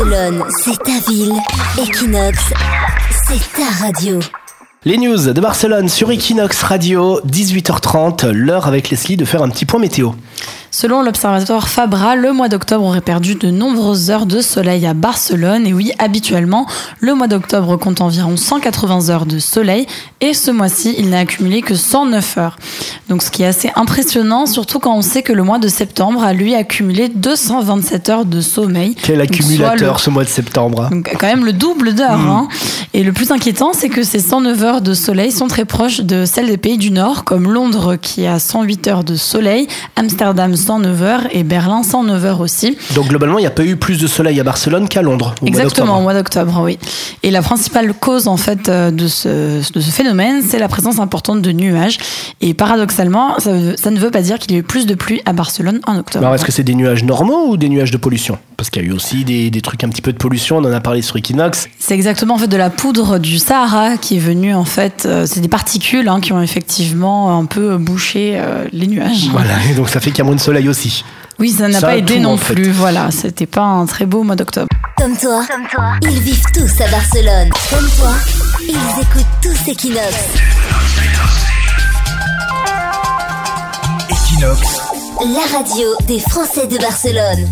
Barcelone, c'est ta ville. Equinox, c'est ta radio. Les news de Barcelone sur Equinox Radio, 18h30, l'heure avec Leslie de faire un petit point météo. Selon l'observatoire Fabra, le mois d'octobre aurait perdu de nombreuses heures de soleil à Barcelone. Et oui, habituellement, le mois d'octobre compte environ 180 heures de soleil. Et ce mois-ci, il n'a accumulé que 109 heures. Donc ce qui est assez impressionnant, surtout quand on sait que le mois de septembre a lui accumulé 227 heures de sommeil. Quel accumulateur ce mois de septembre. le- Donc quand même le double d'heures. hein. Et le plus inquiétant, c'est que ces 109 heures de soleil sont très proches de celles des pays du Nord, comme Londres qui a 108 heures de soleil, Amsterdam 109 heures et Berlin 109 heures aussi. Donc globalement, il n'y a pas eu plus de soleil à Barcelone qu'à Londres. au mois Exactement, au mois d'octobre, oui. Et la principale cause en fait euh, de ce, de ce phénomène, c'est la présence importante de nuages. Et paradoxalement, ça, ça ne veut pas dire qu'il y a eu plus de pluie à Barcelone en octobre. Alors est-ce que c'est des nuages normaux ou des nuages de pollution? Parce qu'il y a eu aussi des, des trucs un petit peu de pollution, on en a parlé sur Equinox. C'est exactement en fait de la poudre du Sahara qui est venue en fait, euh, c'est des particules hein, qui ont effectivement un peu bouché euh, les nuages. Voilà, et donc ça fait qu'il y a moins de soleil aussi. Oui, ça n'a pas a aidé tout, non en fait. plus. Voilà, c'était pas un très beau mois d'octobre. Comme toi, ils vivent tous à Barcelone. Comme toi, ils écoutent tous Equinox. Equinox, La radio des Français de Barcelone.